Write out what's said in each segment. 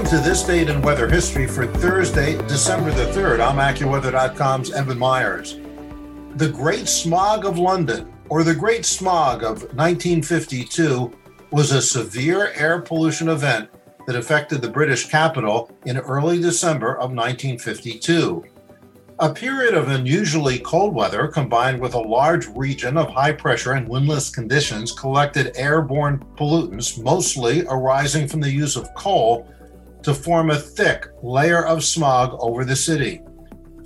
Welcome to this date in weather history for Thursday, December the 3rd. I'm AccuWeather.com's Evan Myers. The Great Smog of London, or the Great Smog of 1952, was a severe air pollution event that affected the British capital in early December of 1952. A period of unusually cold weather combined with a large region of high pressure and windless conditions collected airborne pollutants, mostly arising from the use of coal, to form a thick layer of smog over the city.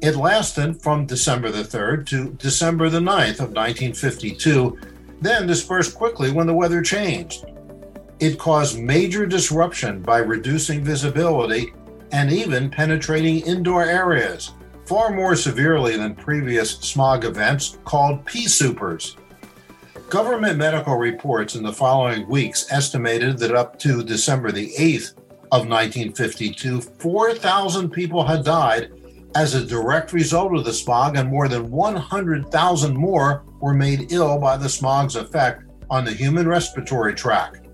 It lasted from December the 3rd to December the 9th of 1952, then dispersed quickly when the weather changed. It caused major disruption by reducing visibility and even penetrating indoor areas, far more severely than previous smog events called pea soupers. Government medical reports in the following weeks estimated that up to December the 8th of 1952, 4,000 people had died as a direct result of the smog, and more than 100,000 more were made ill by the smog's effect on the human respiratory tract.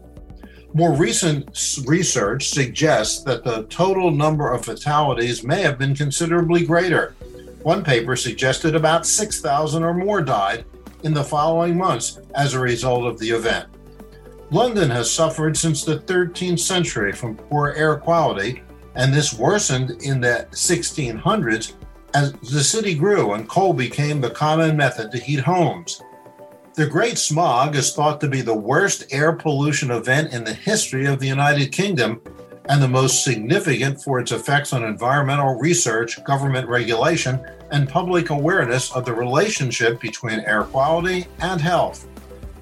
More recent research suggests that the total number of fatalities may have been considerably greater. One paper suggested about 6,000 or more died in the following months as a result of the event. London has suffered since the 13th century from poor air quality, and this worsened in the 1600s as the city grew and coal became the common method to heat homes. The Great Smog is thought to be the worst air pollution event in the history of the United Kingdom and the most significant for its effects on environmental research, government regulation, and public awareness of the relationship between air quality and health.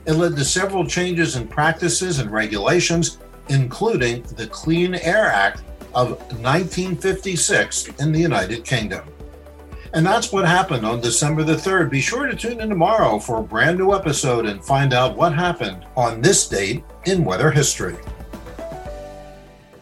It led to several changes in practices and regulations, including the Clean Air Act of 1956 in the United Kingdom. And that's what happened on December the 3rd. Be sure to tune in tomorrow for a brand new episode and find out what happened on this date in weather history.